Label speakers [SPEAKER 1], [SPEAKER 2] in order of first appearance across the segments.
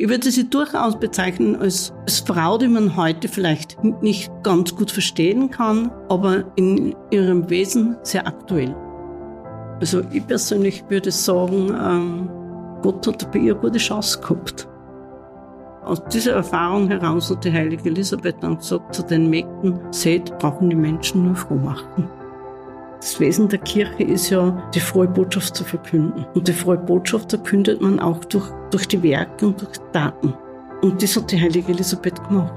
[SPEAKER 1] Ich würde sie durchaus bezeichnen als, als Frau, die man heute vielleicht nicht ganz gut verstehen kann, aber in ihrem Wesen sehr aktuell. Also ich persönlich würde sagen, ähm, Gott hat bei ihr gute Chance gehabt. Aus dieser Erfahrung heraus hat die heilige Elisabeth dann gesagt zu den Mägden, seht, brauchen die Menschen nur froh machen. Das Wesen der Kirche ist ja, die frohe Botschaft zu verkünden. Und die frohe Botschaft verkündet man auch durch, durch die Werke und durch Daten. Und das hat die heilige Elisabeth gemacht.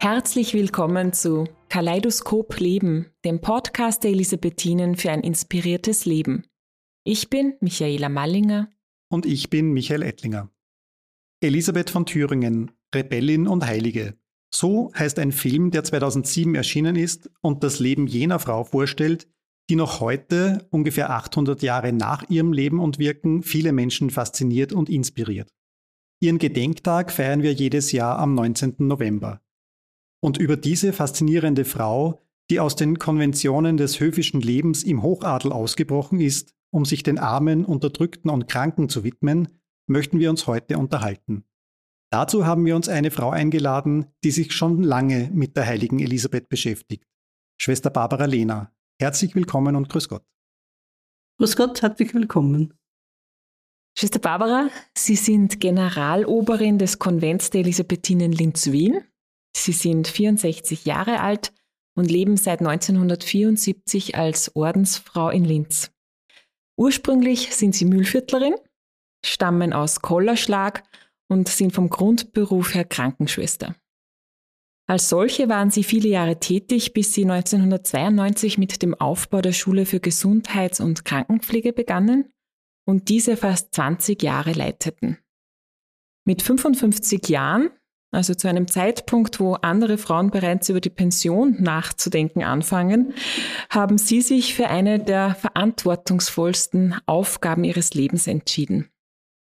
[SPEAKER 2] Herzlich willkommen zu Kaleidoskop Leben, dem Podcast der Elisabethinen für ein inspiriertes Leben. Ich bin Michaela Mallinger.
[SPEAKER 3] Und ich bin Michael Ettlinger. Elisabeth von Thüringen, Rebellin und Heilige. So heißt ein Film, der 2007 erschienen ist und das Leben jener Frau vorstellt, die noch heute, ungefähr 800 Jahre nach ihrem Leben und Wirken, viele Menschen fasziniert und inspiriert. Ihren Gedenktag feiern wir jedes Jahr am 19. November. Und über diese faszinierende Frau, die aus den Konventionen des höfischen Lebens im Hochadel ausgebrochen ist, um sich den Armen, Unterdrückten und Kranken zu widmen, möchten wir uns heute unterhalten. Dazu haben wir uns eine Frau eingeladen, die sich schon lange mit der heiligen Elisabeth beschäftigt. Schwester Barbara Lehner. Herzlich willkommen und grüß Gott.
[SPEAKER 1] Grüß Gott, herzlich willkommen.
[SPEAKER 2] Schwester Barbara, Sie sind Generaloberin des Konvents der Elisabethinen Linz-Wien. Sie sind 64 Jahre alt und leben seit 1974 als Ordensfrau in Linz. Ursprünglich sind Sie Mühlviertlerin, stammen aus Kollerschlag und sind vom Grundberuf her Krankenschwester. Als solche waren sie viele Jahre tätig, bis sie 1992 mit dem Aufbau der Schule für Gesundheits- und Krankenpflege begannen und diese fast 20 Jahre leiteten. Mit 55 Jahren, also zu einem Zeitpunkt, wo andere Frauen bereits über die Pension nachzudenken anfangen, haben sie sich für eine der verantwortungsvollsten Aufgaben ihres Lebens entschieden.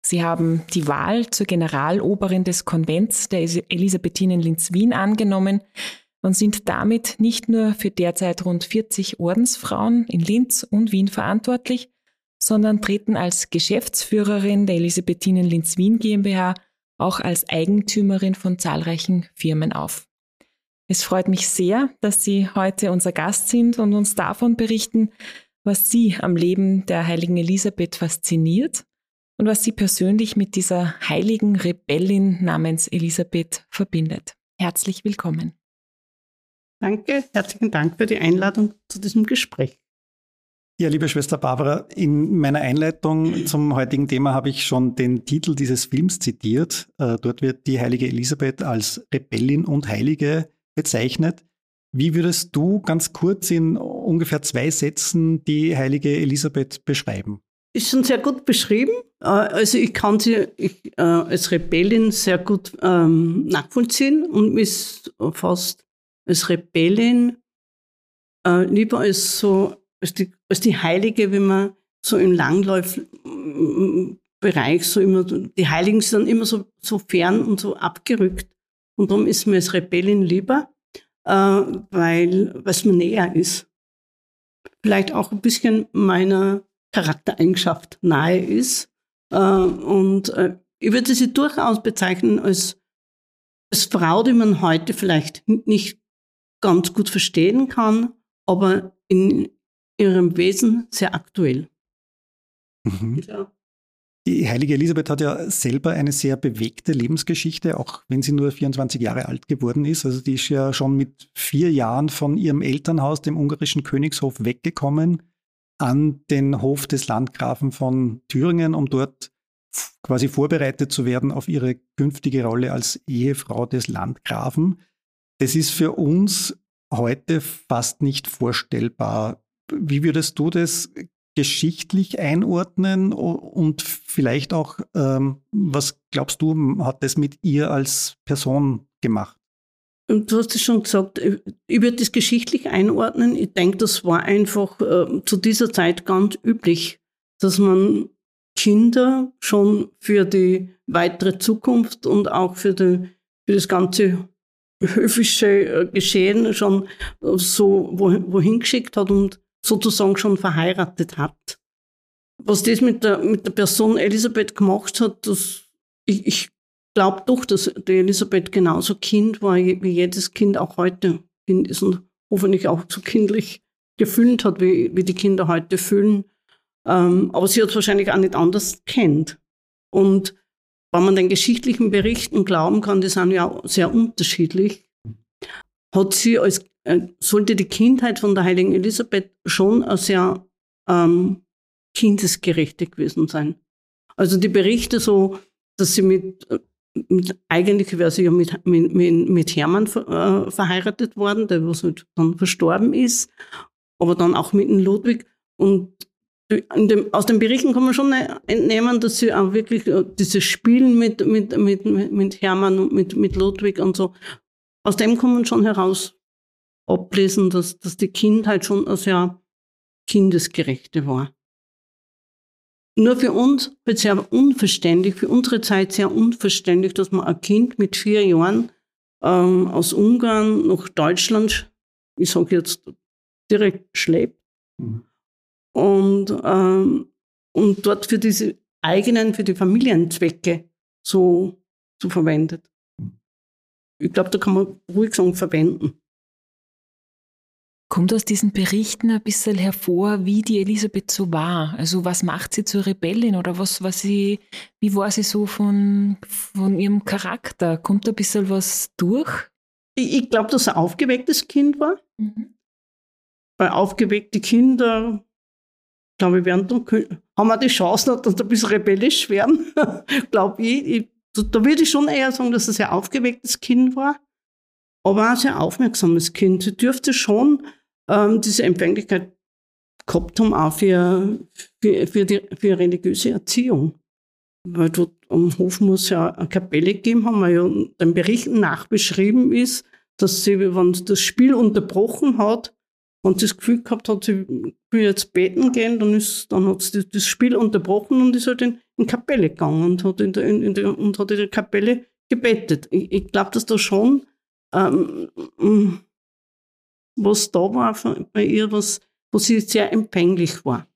[SPEAKER 2] Sie haben die Wahl zur Generaloberin des Konvents der Elisabethinen Linz-Wien angenommen und sind damit nicht nur für derzeit rund 40 Ordensfrauen in Linz und Wien verantwortlich, sondern treten als Geschäftsführerin der Elisabethinen Linz-Wien GmbH auch als Eigentümerin von zahlreichen Firmen auf. Es freut mich sehr, dass Sie heute unser Gast sind und uns davon berichten, was Sie am Leben der heiligen Elisabeth fasziniert und was sie persönlich mit dieser heiligen Rebellin namens Elisabeth verbindet. Herzlich willkommen.
[SPEAKER 1] Danke, herzlichen Dank für die Einladung zu diesem Gespräch.
[SPEAKER 3] Ja, liebe Schwester Barbara, in meiner Einleitung zum heutigen Thema habe ich schon den Titel dieses Films zitiert. Äh, dort wird die heilige Elisabeth als Rebellin und Heilige bezeichnet. Wie würdest du ganz kurz in ungefähr zwei Sätzen die heilige Elisabeth beschreiben?
[SPEAKER 1] Ist schon sehr gut beschrieben. Äh, also ich kann sie ich, äh, als Rebellin sehr gut ähm, nachvollziehen und mich fast als Rebellin äh, lieber als so als die, als die Heilige, wenn man so im Langlaufbereich so immer die Heiligen sind dann immer so, so fern und so abgerückt. Und darum ist mir als Rebellin lieber, äh, weil es mir näher ist. Vielleicht auch ein bisschen meiner Charaktereigenschaft nahe ist. Äh, und äh, ich würde sie durchaus bezeichnen als, als Frau, die man heute vielleicht nicht ganz gut verstehen kann, aber in ihrem Wesen sehr aktuell.
[SPEAKER 3] Mhm. Ja. Die heilige Elisabeth hat ja selber eine sehr bewegte Lebensgeschichte, auch wenn sie nur 24 Jahre alt geworden ist. Also die ist ja schon mit vier Jahren von ihrem Elternhaus, dem ungarischen Königshof, weggekommen an den Hof des Landgrafen von Thüringen, um dort quasi vorbereitet zu werden auf ihre künftige Rolle als Ehefrau des Landgrafen. Das ist für uns heute fast nicht vorstellbar. Wie würdest du das geschichtlich einordnen und vielleicht auch, ähm, was glaubst du, hat das mit ihr als Person gemacht?
[SPEAKER 1] Du hast es schon gesagt, äh, ich würde das geschichtlich einordnen. Ich denke, das war einfach äh, zu dieser Zeit ganz üblich, dass man Kinder schon für die weitere Zukunft und auch für, die, für das ganze höfische äh, Geschehen schon so wohin geschickt hat und sozusagen schon verheiratet hat. was das mit der, mit der Person Elisabeth gemacht hat, das, ich, ich glaube doch, dass die Elisabeth genauso Kind war, wie jedes Kind auch heute Kind ist und hoffentlich auch so kindlich gefühlt hat, wie, wie die Kinder heute fühlen. Ähm, aber sie hat es wahrscheinlich auch nicht anders kennt. Und wenn man den geschichtlichen Berichten glauben kann, die sind ja sehr unterschiedlich, hat sie als, äh, sollte die Kindheit von der heiligen Elisabeth schon sehr ähm, kindesgerechte gewesen sein. Also die Berichte so, dass sie mit, mit eigentlich wäre sie ja mit, mit, mit Hermann äh, verheiratet worden, der was halt dann verstorben ist, aber dann auch mit dem Ludwig. Und dem, aus den Berichten kann man schon entnehmen, dass sie auch wirklich äh, dieses Spielen mit, mit, mit, mit Hermann und mit, mit Ludwig und so, aus dem kann man schon heraus ablesen, dass, dass die Kindheit schon eine sehr kindesgerechte war. Nur für uns wird sehr unverständlich, für unsere Zeit sehr unverständlich, dass man ein Kind mit vier Jahren ähm, aus Ungarn nach Deutschland, ich sage jetzt direkt schleppt mhm. und, ähm, und dort für diese eigenen, für die Familienzwecke so, so verwendet. Mhm. Ich glaube, da kann man ruhig sagen, verwenden.
[SPEAKER 2] Kommt aus diesen Berichten ein bisschen hervor, wie die Elisabeth so war? Also was macht sie zur Rebellin oder was, was sie, wie war sie so von, von ihrem Charakter? Kommt da ein bisschen was durch?
[SPEAKER 1] Ich, ich glaube, dass sie ein aufgewecktes Kind war. Mhm. Weil aufgeweckte Kinder, glaube ich, werden dann, haben wir die Chance, dass sie ein bisschen rebellisch werden. glaube ich. ich. Da würde ich schon eher sagen, dass sie ein sehr aufgewecktes Kind war. Aber auch ein sehr aufmerksames Kind. Sie dürfte schon ähm, diese Empfänglichkeit gehabt haben, auch für, für, für, die, für religiöse Erziehung. Weil dort am Hof muss ja eine Kapelle geben, haben wir ja den Berichten nachbeschrieben ist, dass sie, wenn das Spiel unterbrochen hat, und das Gefühl gehabt hat, sie will jetzt beten gehen, dann, ist, dann hat sie das Spiel unterbrochen und ist halt in, in Kapelle gegangen und hat in der, in der, und hat in der Kapelle gebetet. Ich, ich glaube, dass da schon ähm, was da war bei ihr, was, wo sie sehr empfänglich war.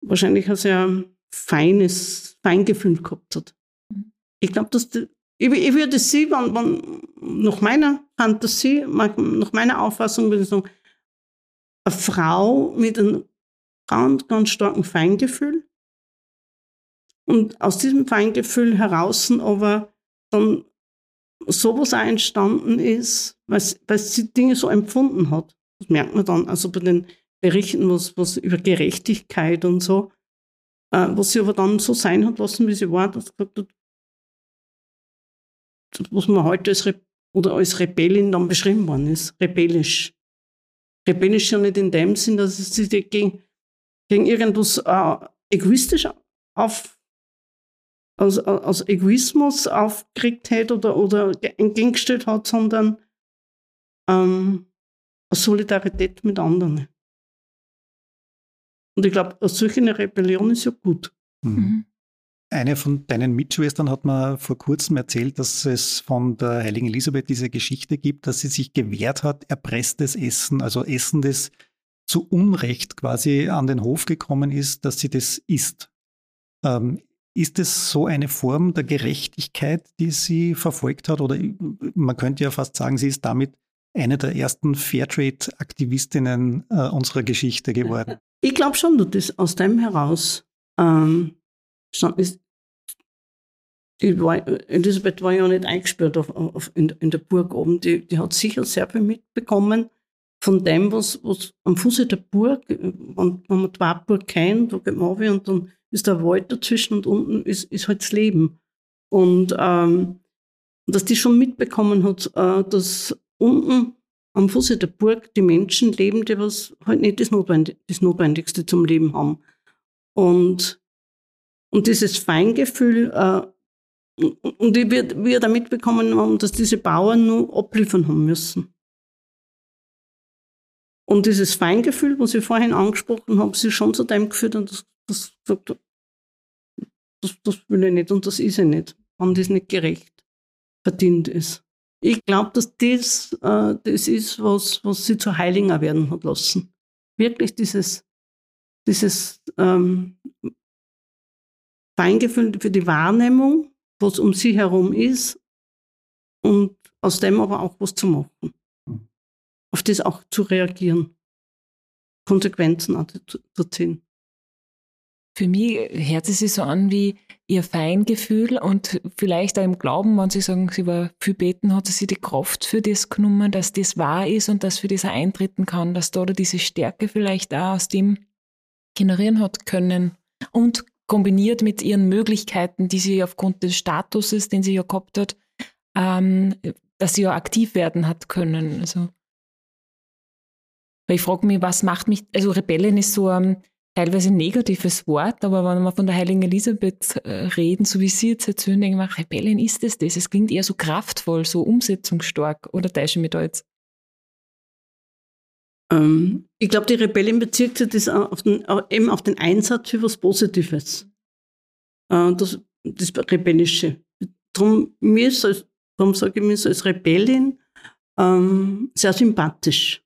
[SPEAKER 1] Wahrscheinlich ein sehr feines Feingefühl gehabt hat. Mhm. Ich glaube, dass die, ich, ich, würde sie, wenn, wenn, nach meiner Fantasie, nach meiner Auffassung würde ich sagen, eine Frau mit einem ganz, ganz starken Feingefühl. Und aus diesem Feingefühl heraus aber dann sowas auch entstanden ist, weil, weil sie Dinge so empfunden hat. Das merkt man dann also bei den Berichten, was, was über Gerechtigkeit und so, äh, was sie aber dann so sein hat lassen, wie sie war, dass gesagt hat, was man heute als, Re oder als Rebellin dann beschrieben worden ist, rebellisch. Rebellisch ja nicht in dem Sinn, dass es sich gegen, gegen irgendwas äh, egoistisch auf, aus, aus Egoismus aufgeregt hat oder, oder entgegengestellt hat, sondern ähm, Solidarität mit anderen. Und ich glaube, solche Rebellion ist ja gut. Mhm.
[SPEAKER 3] mhm. Eine von deinen Mitschwestern hat mir vor kurzem erzählt, dass es von der heiligen Elisabeth diese Geschichte gibt, dass sie sich gewehrt hat, erpresstes Essen, also Essen, das zu Unrecht quasi an den Hof gekommen ist, dass sie das isst. Ähm, ist es so eine Form der Gerechtigkeit, die sie verfolgt hat? Oder man könnte ja fast sagen, sie ist damit eine der ersten Fairtrade-Aktivistinnen äh, unserer Geschichte geworden.
[SPEAKER 1] Ich glaube schon, dass das aus dem heraus ähm, ist. War, Elisabeth war ja nicht eingesperrt auf, auf, in, in, der Burg oben. Die, die, hat sicher sehr viel mitbekommen von dem, was, was am Fuße der Burg, wenn, wenn man die Wartburg kennt, da geht man runter und dann ist der Wald dazwischen und unten ist, ist halt das Leben. Und ähm, dass die schon mitbekommen hat, äh, dass unten am Fuße der Burg die Menschen leben, die was halt nicht das, Notwendig das Notwendigste zum Leben haben. Und, und dieses Feingefühl, äh, und ich wir, wir damit bekommen haben, dass diese Bauern nur abliefern haben müssen. Und dieses Feingefühl, was ich vorhin angesprochen habe, sie schon zu dem geführt und das, das, das, das will ich nicht und das ist ich nicht, wenn das nicht gerecht verdient ist. Ich glaube, dass das, äh, das ist, was, was sie zu Heiliger werden hat lassen. Wirklich dieses, dieses ähm, Feingefühl für die Wahrnehmung, was um sie herum ist und aus dem aber auch was zu machen. Mhm. Auf das auch zu reagieren. Konsequenzen zu ziehen.
[SPEAKER 2] Für mich hört es sich so an wie ihr Feingefühl und vielleicht auch im Glauben, wenn sie sagen, sie war viel beten, hat sie die Kraft für das genommen, dass das wahr ist und dass für das er eintreten kann, dass da diese Stärke vielleicht auch aus dem generieren hat können und kombiniert mit ihren Möglichkeiten, die sie aufgrund des Statuses, den sie ja gehabt hat, ähm, dass sie ja aktiv werden hat können. Also, weil ich frage mich, was macht mich, also Rebellen ist so ein teilweise negatives Wort, aber wenn wir von der heiligen Elisabeth äh, reden, so wie Sie jetzt erzählen, denke ich mir, Rebellen ist es das? Es klingt eher so kraftvoll, so umsetzungsstark. Oder täusche ich mich da jetzt?
[SPEAKER 1] Ähm, ich glaube, die Rebellin bezieht sich das auf den, eben auf den Einsatz für was Positives. Äh, das, das Rebellische. Darum, mir ist als, darum sage ich mir so als Rebellin ähm, sehr sympathisch.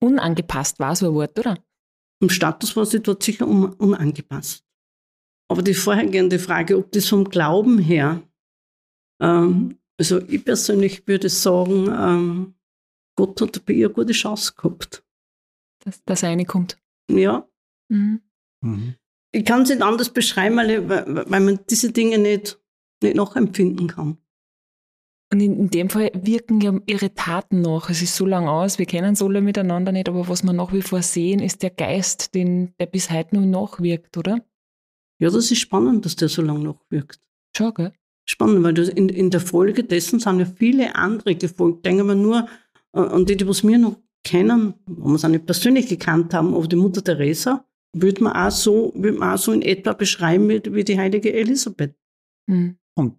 [SPEAKER 2] Unangepasst war so ein Wort, oder?
[SPEAKER 1] Im Status war sie dort sicher un, unangepasst. Aber die vorhergehende Frage, ob das vom Glauben her, ähm, also ich persönlich würde sagen, ähm, Gott hat bei ihr eine gute Chance gehabt.
[SPEAKER 2] Dass das eine kommt.
[SPEAKER 1] Ja. Mhm. Mhm. Ich kann es nicht anders beschreiben, weil, weil man diese Dinge nicht, nicht nachempfinden kann.
[SPEAKER 2] Und in, in, dem Fall wirken ja ihre Taten noch. Es ist so lang aus, wir kennen es alle miteinander nicht, aber was wir nach wie vor sehen, ist der Geist, den, der bis heute noch nachwirkt, oder?
[SPEAKER 1] Ja, das ist spannend, dass der so lange nachwirkt.
[SPEAKER 2] Schon, gell?
[SPEAKER 1] Spannend, weil das in, in der Folge dessen sind ja viele andere gefolgt. Denken wir nur und die, die was wir noch kennen, wo wir es auch nicht persönlich gekannt haben, aber die Mutter Teresa, würde man auch so, würde man auch so in etwa beschreiben wie, wie die heilige Elisabeth.
[SPEAKER 3] Mhm. Und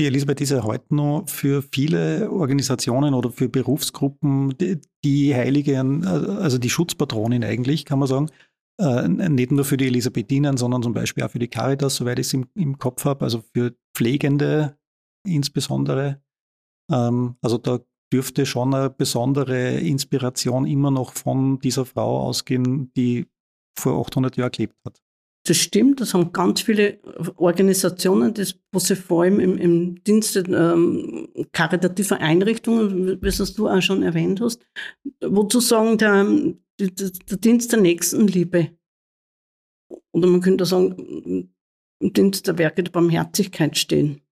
[SPEAKER 3] die Elisabeth ist ja heute noch für viele Organisationen oder für Berufsgruppen die, die Heilige, also die Schutzpatronin eigentlich, kann man sagen. Äh, nicht nur für die Elisabethinen, sondern zum Beispiel auch für die Caritas, soweit ich es im, im Kopf habe, also für Pflegende insbesondere. Ähm, also da dürfte schon eine besondere Inspiration immer noch von dieser Frau ausgehen, die vor 800 Jahren gelebt hat.
[SPEAKER 1] Das stimmt, das haben ganz viele Organisationen, das, wo sie vor allem im, im Dienst ähm, karitativer Einrichtungen, wie es du auch schon erwähnt hast, wozu sagen, der, der, der Dienst der Nächstenliebe. Oder man könnte sagen, im Dienst der Werke der Barmherzigkeit stehen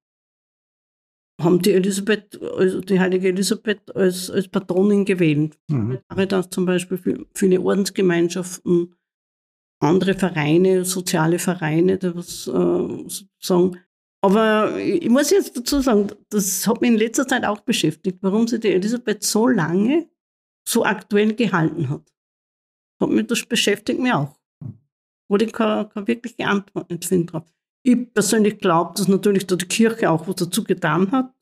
[SPEAKER 1] haben die Elisabeth, also die heilige Elisabeth als, als Patronin gewählt. Mhm. Caritas zum Beispiel, für viele Ordensgemeinschaften, andere Vereine, soziale Vereine, die was äh, sozusagen. Aber ich muss jetzt dazu sagen, das hat mich in letzter Zeit auch beschäftigt, warum sie die Elisabeth so lange so aktuell gehalten hat. Hat mich das beschäftigt mich auch. Wo ich keine, keine wirkliche Antwort finden drauf. Ich persönlich glaube, dass natürlich da die Kirche auch was dazu getan hat,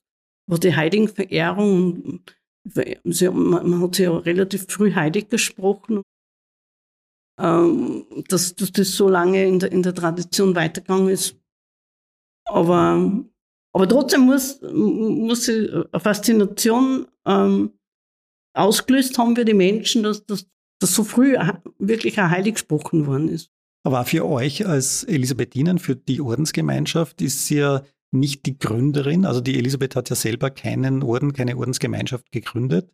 [SPEAKER 1] was die Heiligenverehrung, man hat sie ja relativ früh heilig gesprochen, ähm, dass, dass das so lange in der, in der Tradition weitergegangen ist. Aber, aber trotzdem muss, muss sie eine Faszination ähm, ausgelöst haben für die Menschen, dass, dass, dass so früh wirklich auch heilig gesprochen worden ist.
[SPEAKER 3] Aber für euch als Elisabethinen, für die Ordensgemeinschaft, ist sie ja nicht die Gründerin. Also die Elisabeth hat ja selber keinen Orden, keine Ordensgemeinschaft gegründet.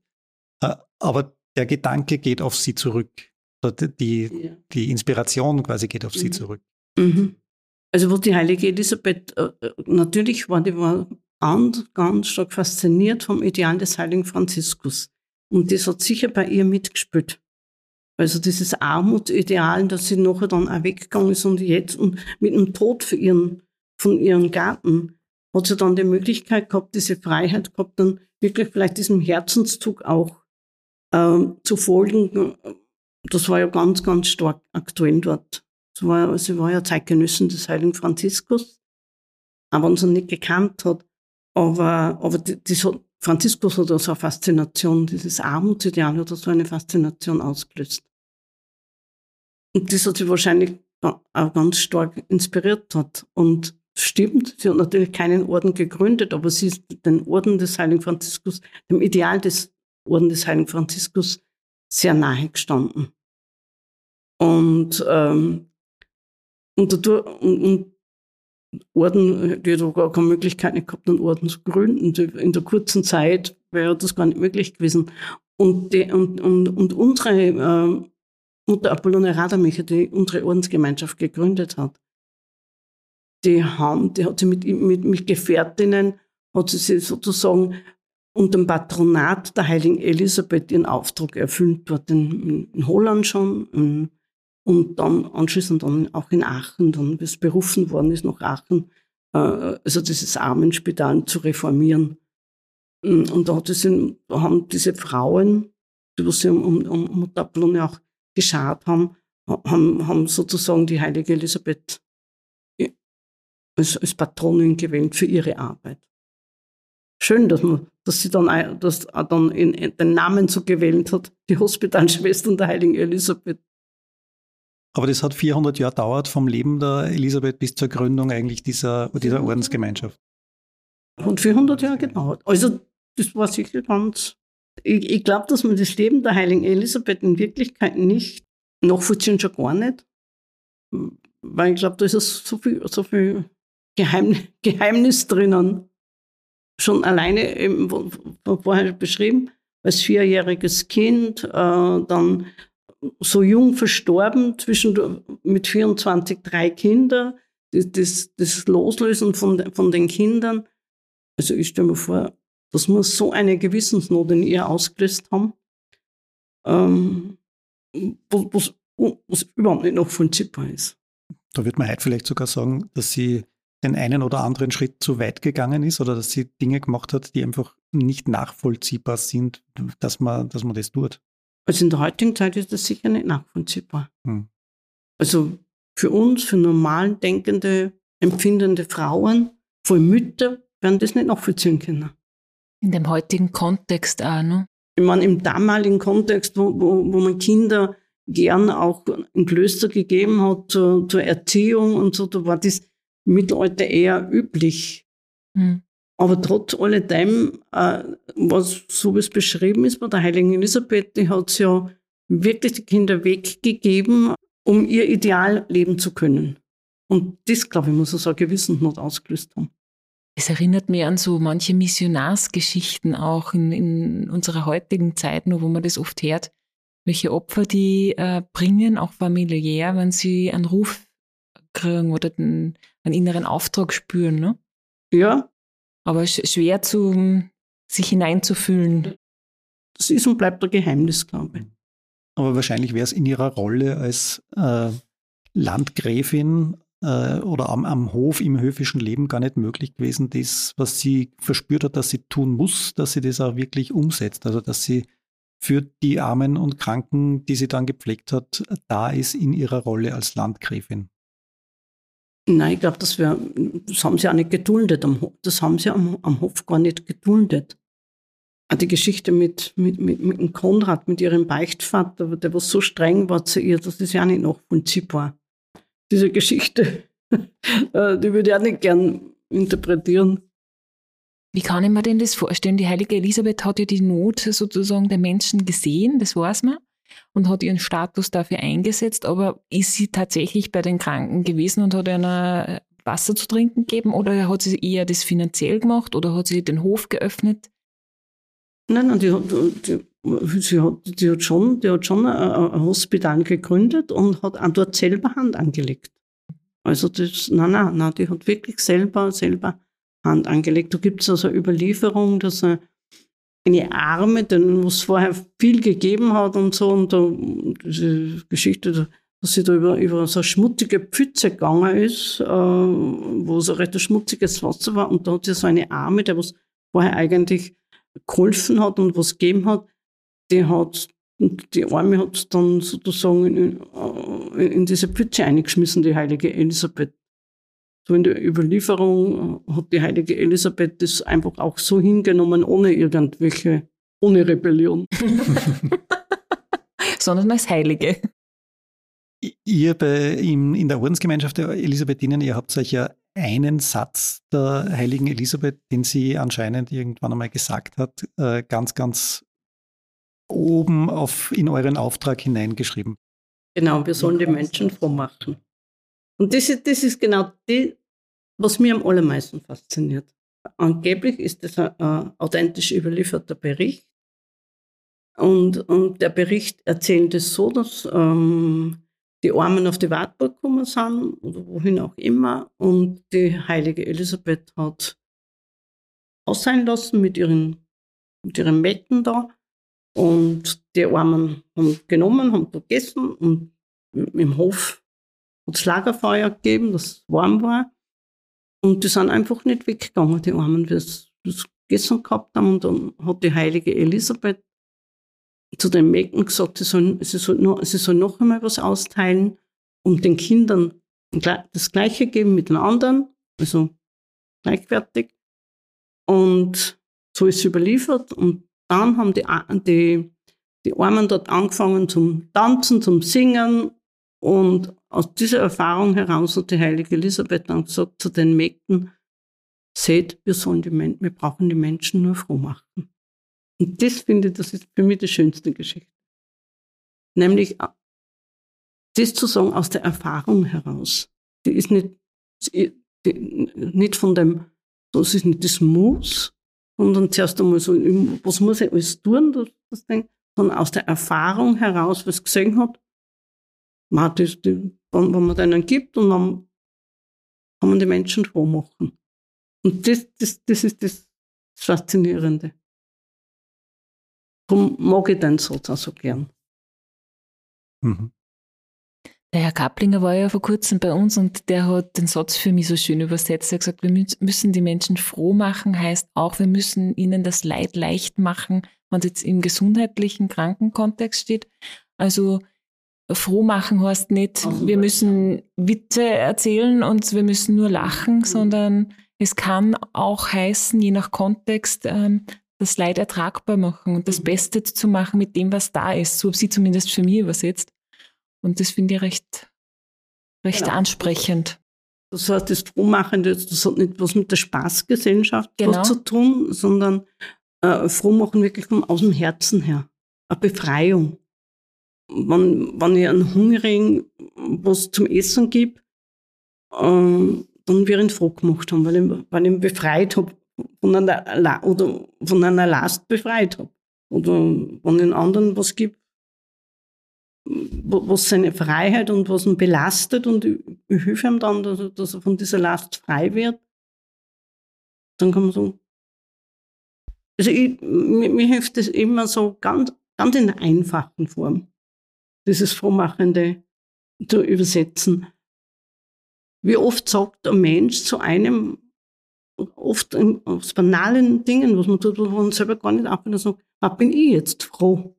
[SPEAKER 3] Äh, aber der Gedanke geht auf sie zurück. Die, ja. die Inspiration quasi geht auf mhm. sie zurück.
[SPEAKER 1] Mhm. Also wo die heilige Elisabeth, äh, äh, natürlich war die war ganz, ganz stark fasziniert vom Ideal des heiligen Franziskus. Und das hat sicher bei ihr mitgespielt. Also dieses Armutsideal, dass sie nachher dann auch weggegangen ist und jetzt und mit dem Tod für ihren, von ihrem Garten hat sie dann die Möglichkeit gehabt, diese Freiheit gehabt, dann wirklich vielleicht diesem Herzenszug auch ähm, zu folgen. Das war ja ganz, ganz stark aktuell dort. Sie war, sie war ja Zeitgenössin des heiligen Franziskus, aber uns nicht gekannt hat. Aber, aber das hat, Franziskus hat so eine Faszination, dieses Armutsideal hat so eine Faszination ausgelöst. Und das hat sie wahrscheinlich auch ganz stark inspiriert hat. Und stimmt, sie hat natürlich keinen Orden gegründet, aber sie ist den Orden des Heiligen Franziskus, dem Ideal des Orden des Heiligen Franziskus sehr nahe gestanden. Und ähm, und, dadurch, und, und Orden, die hat gar keine Möglichkeit gehabt, einen Orden zu gründen. In der kurzen Zeit wäre das gar nicht möglich gewesen. Und, die, und, und, und unsere äh, Mutter Apollonia Radamicher, die unsere Ordensgemeinschaft gegründet hat, die, haben, die hat sie mit, mit, mit Gefährtinnen, hat sie sich sozusagen unter dem Patronat der heiligen Elisabeth ihren Auftrag erfüllt, dort in, in Holland schon in, und dann anschließend dann auch in Aachen, dann bis berufen worden ist nach Aachen, äh, also dieses Armenspital zu reformieren. Und da, hat es in, da haben diese Frauen, die was sie um, um, um Mutter Apollonia auch geschart haben, haben, haben sozusagen die heilige Elisabeth als, als Patronin gewählt für ihre Arbeit. Schön, dass man, dass sie dann, dass dann in, in den Namen so gewählt hat, die Hospitalschwestern der heiligen Elisabeth.
[SPEAKER 3] Aber das hat 400 Jahre dauert vom Leben der Elisabeth bis zur Gründung eigentlich dieser, dieser Ordensgemeinschaft.
[SPEAKER 1] Und 400 Jahre gedauert. Also das war sicher ganz. Ich, ich glaube, dass man das Leben der heiligen Elisabeth in Wirklichkeit nicht nachvollziehen schon gar nicht. Weil ich glaube, da ist so viel, so viel Geheim, Geheimnis drinnen. Schon alleine, eben, vorher beschrieben, als vierjähriges Kind, äh, dann so jung verstorben, zwischen, mit 24 drei Kinder, das, das, Loslösen von, von den Kindern. Also ich stelle mir vor, das muss so eine Gewissensnot in ihr ausgelöst haben, ähm, was, was überhaupt nicht nachvollziehbar ist.
[SPEAKER 3] Da wird man heute vielleicht sogar sagen, dass sie den einen oder anderen Schritt zu weit gegangen ist oder dass sie Dinge gemacht hat, die einfach nicht nachvollziehbar sind, dass man, dass man das tut.
[SPEAKER 1] Also in der heutigen Zeit ist das sicher nicht nachvollziehbar. Hm. Also für uns, für normal denkende, empfindende Frauen, vor Mütter, werden das nicht nachvollziehen können.
[SPEAKER 2] In dem heutigen Kontext auch, ne?
[SPEAKER 1] Ich meine, im damaligen Kontext, wo, wo, wo man Kinder gern auch in Klöster gegeben hat zur, zur Erziehung und so, da war das Mittelalter eher üblich. Mhm. Aber trotz alledem, äh, was so wie es beschrieben ist bei der heiligen Elisabeth, die hat ja wirklich die Kinder weggegeben, um ihr Ideal leben zu können. Und das, glaube ich, muss so eine Gewissensnot ausgelöst haben.
[SPEAKER 2] Es erinnert mich an so manche Missionarsgeschichten auch in, in unserer heutigen Zeit, nur wo man das oft hört, welche Opfer die äh, bringen, auch familiär, wenn sie einen Ruf kriegen oder den, einen inneren Auftrag spüren. Ne?
[SPEAKER 1] Ja.
[SPEAKER 2] Aber schwer zu sich hineinzufühlen.
[SPEAKER 1] Das ist und bleibt ein Geheimnis, glaube ich.
[SPEAKER 3] Aber wahrscheinlich wäre es in ihrer Rolle als äh, Landgräfin äh, oder am, am, Hof im höfischen Leben gar nicht möglich gewesen, das, was sie verspürt hat, dass sie tun muss, dass sie das auch wirklich umsetzt. Also dass sie für die Armen und Kranken, die sie dann gepflegt hat, da ist in ihrer Rolle als Landgräfin.
[SPEAKER 1] Nein, ich glaube, das, das haben sie auch nicht geduldet. Das haben sie am, am Hof gar nicht geduldet. Auch die Geschichte mit, mit, mit, mit dem Konrad, mit ihrem Beichtvater, der was so streng war zu ihr, das ist ja auch nicht nachvollziehbar. Diese Geschichte, äh, die würde ich auch nicht gern interpretieren.
[SPEAKER 2] Wie kann ich mir denn das vorstellen? Die heilige Elisabeth hat ja die Not sozusagen der Menschen gesehen, das weiß man und hat ihren Status dafür eingesetzt, aber ist sie tatsächlich bei den Kranken gewesen und hat einer Wasser zu trinken gegeben oder hat sie eher das finanziell gemacht oder hat sie den Hof geöffnet?
[SPEAKER 1] Nein, nein, die hat, die, sie hat, die hat schon, die hat schon ein, Hospital gegründet und hat auch dort selber Hand angelegt. Also das, nein, nein, nein, die hat wirklich selber, selber Hand angelegt. Da gibt es also Überlieferung, dass er eine Arme, denen es vorher viel gegeben hat und so. Und da, diese Geschichte, dass sie da über, über so eine schmutzige Pfütze gegangen ist, äh, wo so recht schmutziges Wasser war. Und da hat sie so eine Arme, der was vorher eigentlich geholfen hat und was gegeben hat, die hat die Arme hat dann sozusagen in, äh, in diese Pfütze eingeschmissen, die heilige Elisabeth so in der Überlieferung hat die heilige Elisabeth das einfach auch so hingenommen, ohne irgendwelche, ohne Rebellion.
[SPEAKER 2] Sondern als Heilige.
[SPEAKER 3] Ihr bei, in, in der Ordensgemeinschaft der Elisabethinen, ihr habt euch ja einen Satz der heiligen Elisabeth, den sie anscheinend irgendwann einmal gesagt hat, äh, ganz, ganz oben auf, in euren Auftrag hineingeschrieben.
[SPEAKER 1] Genau, wir sollen die Menschen froh machen. Und das ist, das ist genau die, was mir am allermeisten fasziniert. Angeblich ist das ein, authentisch überlieferter Bericht. Und, und der Bericht erzählt es so, dass ähm, die Armen auf die Wartburg gekommen sind, oder wohin auch immer, und die heilige Elisabeth hat aussehen lassen mit ihren, mit ihren Mägden da. Und die Armen haben genommen, haben gegessen und im Hof hat es Lagerfeuer gegeben, das warm war. Und die sind einfach nicht weggegangen, die Armen, wie sie das gegessen gehabt haben. Und dann hat die heilige Elisabeth zu den Mägden gesagt, sie sollen, sie sollen, noch, sie sollen noch einmal was austeilen und den Kindern das Gleiche geben mit den anderen, also gleichwertig. Und so ist es überliefert. Und dann haben die, die, die Armen dort angefangen zum Tanzen, zum Singen. Und aus dieser Erfahrung heraus hat die heilige Elisabeth dann gesagt zu den Mägden, seht, wir, sollen die, wir brauchen die Menschen nur froh machen. Und das finde ich, das ist für mich die schönste Geschichte. Nämlich, äh, das zu sagen aus der Erfahrung heraus. Die ist nicht, die, nicht von dem, das ist nicht das Muss, sondern zuerst einmal so, was muss ich alles tun, das, das Ding, sondern aus der Erfahrung heraus, was gesehen hat, man das, die, wenn, wenn man denen gibt und dann kann man die Menschen froh machen. Und das, das, das ist das Faszinierende. Darum mag ich den Satz auch so gern.
[SPEAKER 2] Mhm. Der Herr Kaplinger war ja vor kurzem bei uns und der hat den Satz für mich so schön übersetzt. Er hat gesagt, wir müssen die Menschen froh machen, heißt auch, wir müssen ihnen das Leid leicht machen, wenn es jetzt im gesundheitlichen Krankenkontext steht. Also froh machen heißt nicht, wir müssen Witze erzählen und wir müssen nur lachen, mhm. sondern es kann auch heißen, je nach Kontext, ähm, das Leid ertragbar machen und das mhm. Beste zu machen mit dem, was da ist. So habe sie zumindest für mich übersetzt. Und das finde ich recht, recht genau. ansprechend.
[SPEAKER 1] Das heißt, das Frohmachende, das hat nicht was mit der Spaßgesellschaft genau. was zu tun, sondern äh, Frohmachen wirklich von, aus dem Herzen her. Eine Befreiung. Wenn, wenn ich einen Hungrigen was zum Essen gebe, äh, dann wir ihn froh gemacht haben, weil ich, weil ich ihn befreit habe von einer, oder von einer Last befreit habe. Oder wenn den anderen was gibt, was seine Freiheit und was ihn belastet und ich, ich helfe ihm dann, dass er, dass er von dieser Last frei wird, dann kann man sagen, also ich, mir, mir hilft das immer so ganz, ganz in der einfachen Form, dieses Frohmachende zu übersetzen. Wie oft sagt ein Mensch zu einem, oft aus banalen Dingen, was man tut, wo man selber gar nicht abhört, sagt, ah, bin ich jetzt froh,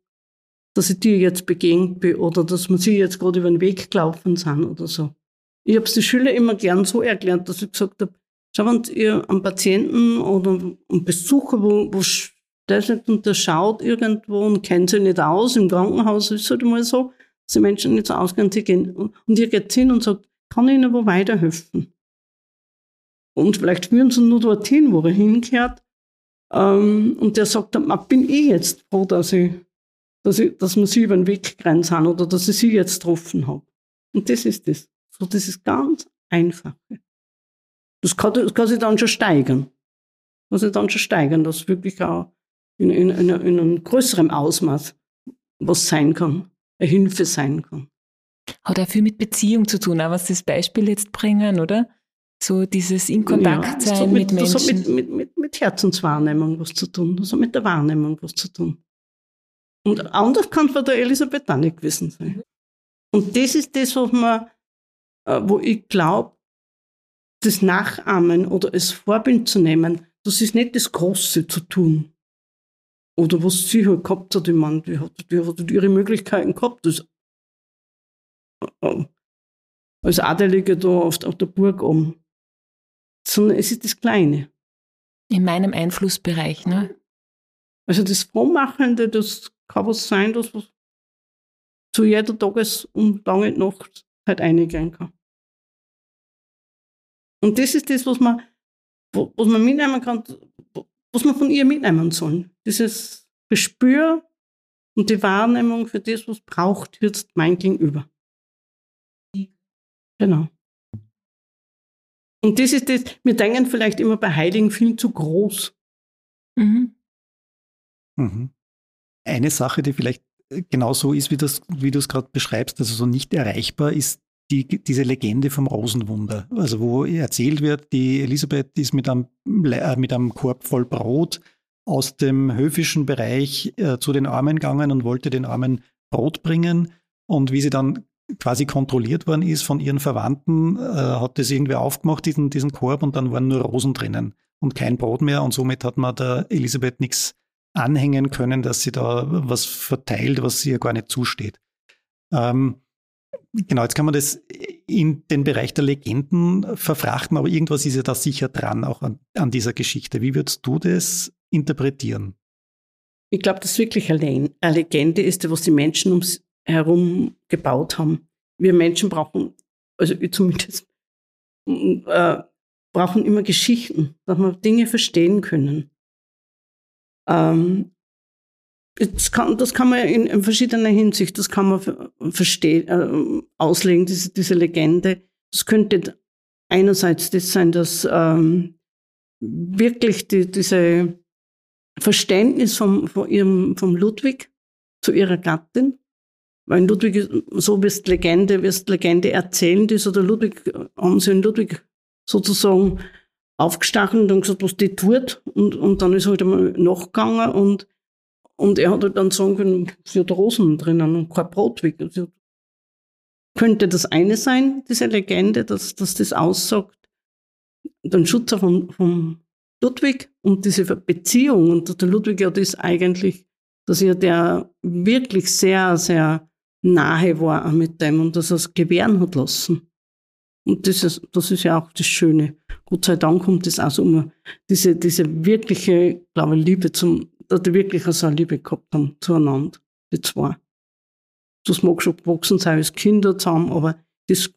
[SPEAKER 1] dass ich dir jetzt begegnet bin oder dass wir sie jetzt gerade über den Weg gelaufen sind oder so. Ich habe es den Schülern immer gern so erklärt, dass ich gesagt habe, schau, wenn ihr einen Patienten oder einen Besucher, wo, wo der nicht und der schaut irgendwo und kennt sich nicht aus, im Krankenhaus ist es halt mal so, dass die Menschen nicht so ausgehen, sie gehen. Und ihr geht hin und sagt, kann ich Ihnen wo weiterhelfen? Und vielleicht führen sie nur dorthin, wo er hinkehrt. Ähm, und der sagt dann, bin ich jetzt froh, dass ich dass, ich, dass wir sie über den Weg gerannt haben oder dass ich sie jetzt getroffen habe. Und das ist das. So, das ist ganz einfach. Das kann, das kann sich dann schon steigern. Das kann sich dann schon steigern, dass wirklich auch in, in, in, in einem größeren Ausmaß was sein kann, eine Hilfe sein kann.
[SPEAKER 2] Hat auch viel mit Beziehung zu tun, auch was das Beispiel jetzt bringen, oder? So dieses in Kontakt ja, sein mit, mit, Menschen. Das
[SPEAKER 1] hat mit, mit, mit, mit Herzenswahrnehmung was zu tun. Das hat mit der Wahrnehmung was zu tun. Und anders kann es bei der Elisabeth auch nicht gewesen sein. Und das ist das, was man, äh, wo ich glaube, das Nachahmen oder als Vorbild zu nehmen, das ist nicht das Große zu tun. Oder was sie halt gehabt hat, ich meine, die hat, die hat ihre Möglichkeiten gehabt, das, äh, als Adelige da auf, auf der Burg oben. Sondern es ist das Kleine.
[SPEAKER 2] In meinem Einflussbereich, ne?
[SPEAKER 1] Also das Frohmachende, das kann was sein, dass was zu jeder Tages- und lange Nacht halt eingehen kann. Und das ist das, was man, was man mitnehmen kann, was man von ihr mitnehmen soll. Dieses Gespür und die Wahrnehmung für das, was braucht jetzt mein Gegenüber. Genau. Und das ist das, wir denken vielleicht immer bei Heiligen viel zu groß.
[SPEAKER 3] Mhm. Mhm. Eine Sache, die vielleicht genauso ist, wie, das, wie du es gerade beschreibst, also so nicht erreichbar, ist die, diese Legende vom Rosenwunder. Also wo erzählt wird, die Elisabeth ist mit einem, äh, mit einem Korb voll Brot aus dem höfischen Bereich äh, zu den Armen gegangen und wollte den Armen Brot bringen. Und wie sie dann quasi kontrolliert worden ist von ihren Verwandten, äh, hat das irgendwie aufgemacht, diesen, diesen Korb, und dann waren nur Rosen drinnen und kein Brot mehr. Und somit hat man der Elisabeth nichts anhängen können, dass sie da was verteilt, was ihr gar nicht zusteht. Ähm, genau, jetzt kann man das in den Bereich der Legenden verfrachten, aber irgendwas ist ja da sicher dran, auch an, an dieser Geschichte. Wie würdest du das interpretieren?
[SPEAKER 1] Ich glaube, dass wirklich eine Legende ist, was die Menschen ums herum gebaut haben. Wir Menschen brauchen, also zumindest, äh, brauchen immer Geschichten, dass wir Dinge verstehen können. Ähm, das kann, das kann man in, in verschiedener Hinsicht, das kann man verstehen, äh, auslegen, diese, diese Legende. Das könnte einerseits das sein, dass ähm, wirklich die, diese Verständnis vom, von ihrem, vom Ludwig zu ihrer Gattin, weil Ludwig, so wirst Legende, wirst Legende erzählend ist, oder Ludwig, haben sie in Ludwig sozusagen aufgestachelt und gesagt, was die tut. Und, und dann ist halt einmal nachgegangen und, und er hat halt dann sagen können, sie hat Rosen drinnen und kein Brotweg. Also, könnte das eine sein, diese Legende, dass, dass das aussagt, den Schutzer von, von Ludwig und diese Beziehung. Und der Ludwig ja das eigentlich, dass er der wirklich sehr, sehr nahe war mit dem und dass er es gewähren hat lassen. Und das ist, das ist ja auch das Schöne. Gott sei Dank kommt das auch so um diese, diese wirkliche, glaube ich, Liebe zum, dass die wirklich so eine Liebe gehabt haben zueinander, die zwei. Das mag schon gewachsen sein als Kinder zusammen, aber das,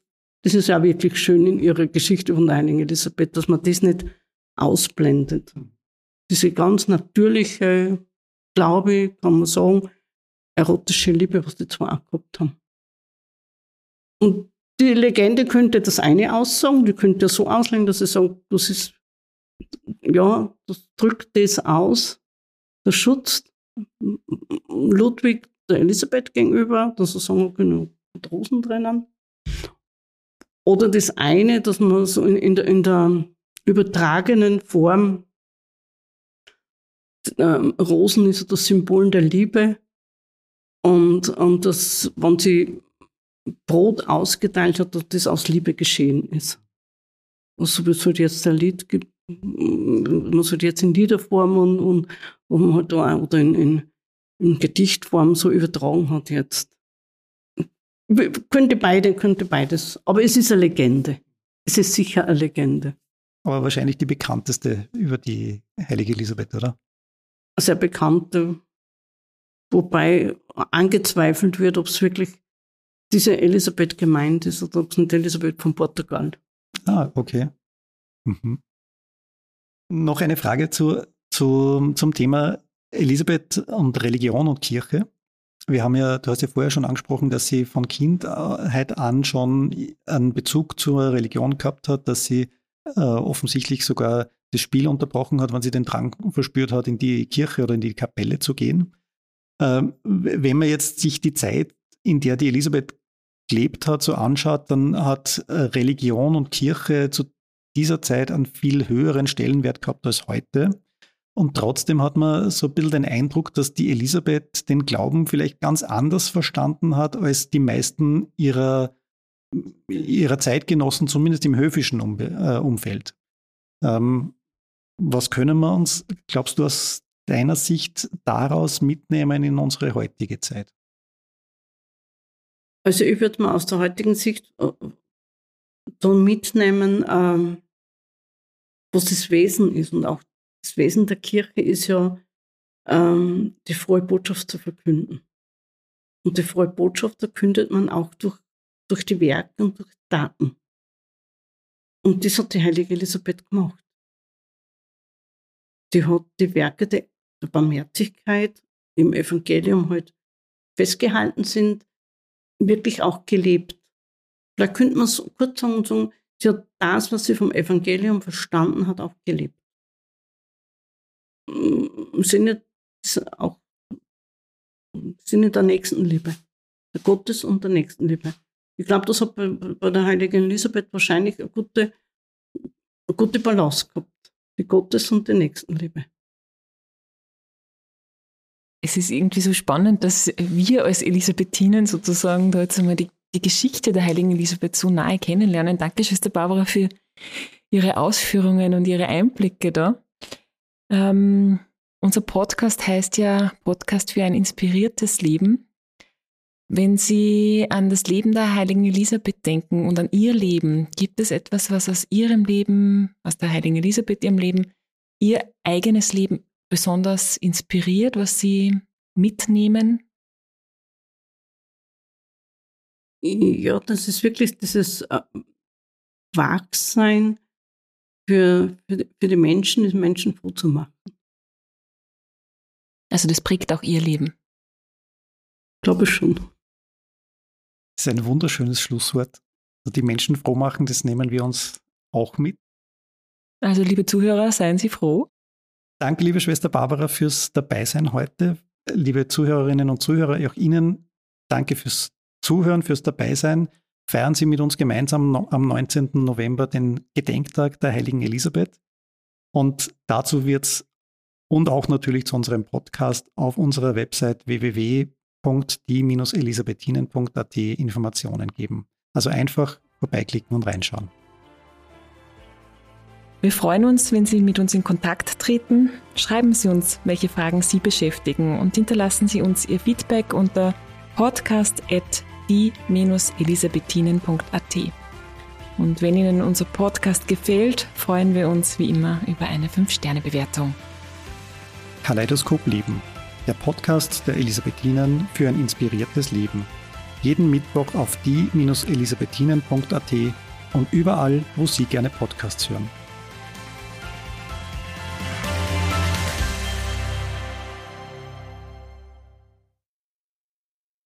[SPEAKER 1] das ist ja wirklich schön in ihrer Geschichte von Heiligen Elisabeth, dass man das nicht ausblendet. Diese ganz natürliche, glaube ich, kann man sagen, erotische Liebe, was die zwei auch gehabt haben. Und die Legende könnte das eine aussagen, die könnte so auslegen, dass sie sagen, das ist, ja, das drückt das aus, das schützt Ludwig der Elisabeth gegenüber, dass sie sagen, genug Rosen drinnen. Oder das eine, dass man so in, in, der, in der übertragenen Form, ähm, Rosen ist das Symbol der Liebe. Und, und das, wenn sie Brot ausgeteilt hat, dass das aus Liebe geschehen ist. Also wie es halt jetzt ein Lied gibt, man sollte jetzt in Liederform und, und, und halt da oder in, in, in Gedichtform so übertragen hat jetzt. Könnte beide, könnte beides. Aber es ist eine Legende. Es ist sicher eine Legende.
[SPEAKER 3] Aber wahrscheinlich die bekannteste über die heilige Elisabeth, oder?
[SPEAKER 1] Sehr bekannte. Wobei angezweifelt wird, ob es wirklich diese Elisabeth gemeint ist oder ob es nicht Elisabeth von Portugal.
[SPEAKER 3] Ah, okay. Mhm. Noch eine Frage zu, zu, zum Thema Elisabeth und Religion und Kirche. Wir haben ja, du hast ja vorher schon angesprochen, dass sie von Kindheit an schon einen Bezug zur Religion gehabt hat, dass sie äh, offensichtlich sogar das Spiel unterbrochen hat, wenn sie den Drang verspürt hat, in die Kirche oder in die Kapelle zu gehen. Ähm, wenn man jetzt sich die Zeit, in der die Elisabeth gelebt hat, so anschaut, dann hat äh, Religion und Kirche zu dieser Zeit einen viel höheren Stellenwert gehabt als heute. Und trotzdem hat man so ein bisschen den Eindruck, dass die Elisabeth den Glauben vielleicht ganz anders verstanden hat als die meisten ihrer, ihrer Zeitgenossen, zumindest im höfischen um, äh, Umfeld. Ähm, was können wir uns, glaubst du, aus deiner Sicht daraus mitnehmen in unsere heutige Zeit?
[SPEAKER 1] Also ich würde mal aus der heutigen Sicht äh, so mitnehmen, ähm, was das Wesen ist. Und auch das Wesen der Kirche ist ja, ähm, die frohe Botschaft zu verkünden. Und die frohe Botschaft verkündet man auch durch, durch die Werke und durch Daten. Und das hat die heilige Elisabeth gemacht. Die hat die Werke der, der Barmherzigkeit im Evangelium halt festgehalten sind, wirklich auch gelebt. Vielleicht könnte man es kurz sagen, sagen sie hat das, was sie vom Evangelium verstanden hat, auch gelebt. Im Sinne auch im Sinne der Nächstenliebe, der Gottes- und der Nächstenliebe. Ich glaube, das hat bei, bei, der heiligen Elisabeth wahrscheinlich eine gute, eine gute Balance gehabt. Die Gottes- und die Nächstenliebe.
[SPEAKER 2] Es ist irgendwie so spannend, dass wir als Elisabethinen sozusagen da jetzt einmal die, die Geschichte der heiligen Elisabeth so nahe kennenlernen. Danke, Schwester Barbara, für Ihre Ausführungen und Ihre Einblicke da. Ähm, unser Podcast heißt ja Podcast für ein inspiriertes Leben. Wenn Sie an das Leben der heiligen Elisabeth denken und an Ihr Leben, gibt es etwas, was aus Ihrem Leben, aus der heiligen Elisabeth, Ihrem Leben, Ihr eigenes Leben besonders inspiriert, was Sie mitnehmen?
[SPEAKER 1] Ja, das ist wirklich dieses äh, Wachsein für, für, für die Menschen, die Menschen froh zu machen.
[SPEAKER 2] Also das prägt auch Ihr Leben.
[SPEAKER 1] Glaube ich schon.
[SPEAKER 3] Das ist ein wunderschönes Schlusswort. Also die Menschen froh machen, das nehmen wir uns auch mit.
[SPEAKER 2] Also liebe Zuhörer, seien Sie froh.
[SPEAKER 3] Danke, liebe Schwester Barbara, fürs Dabeisein heute. Liebe Zuhörerinnen und Zuhörer, auch Ihnen danke fürs Zuhören, fürs Dabeisein. Feiern Sie mit uns gemeinsam am 19. November den Gedenktag der heiligen Elisabeth. Und dazu wird es und auch natürlich zu unserem Podcast auf unserer Website www www.die-elisabethinen.at Informationen geben. Also einfach vorbeiklicken und reinschauen.
[SPEAKER 2] Wir freuen uns, wenn Sie mit uns in Kontakt treten. Schreiben Sie uns, welche Fragen Sie beschäftigen und hinterlassen Sie uns Ihr Feedback unter podcast.die-elisabethinen.at. Und wenn Ihnen unser Podcast gefällt, freuen wir uns wie immer über eine 5-Sterne-Bewertung.
[SPEAKER 3] Kaleidoskop Leben der Podcast der Elisabethinen für ein inspiriertes Leben. Jeden Mittwoch auf die-elisabethinen.at und überall, wo Sie gerne Podcasts hören.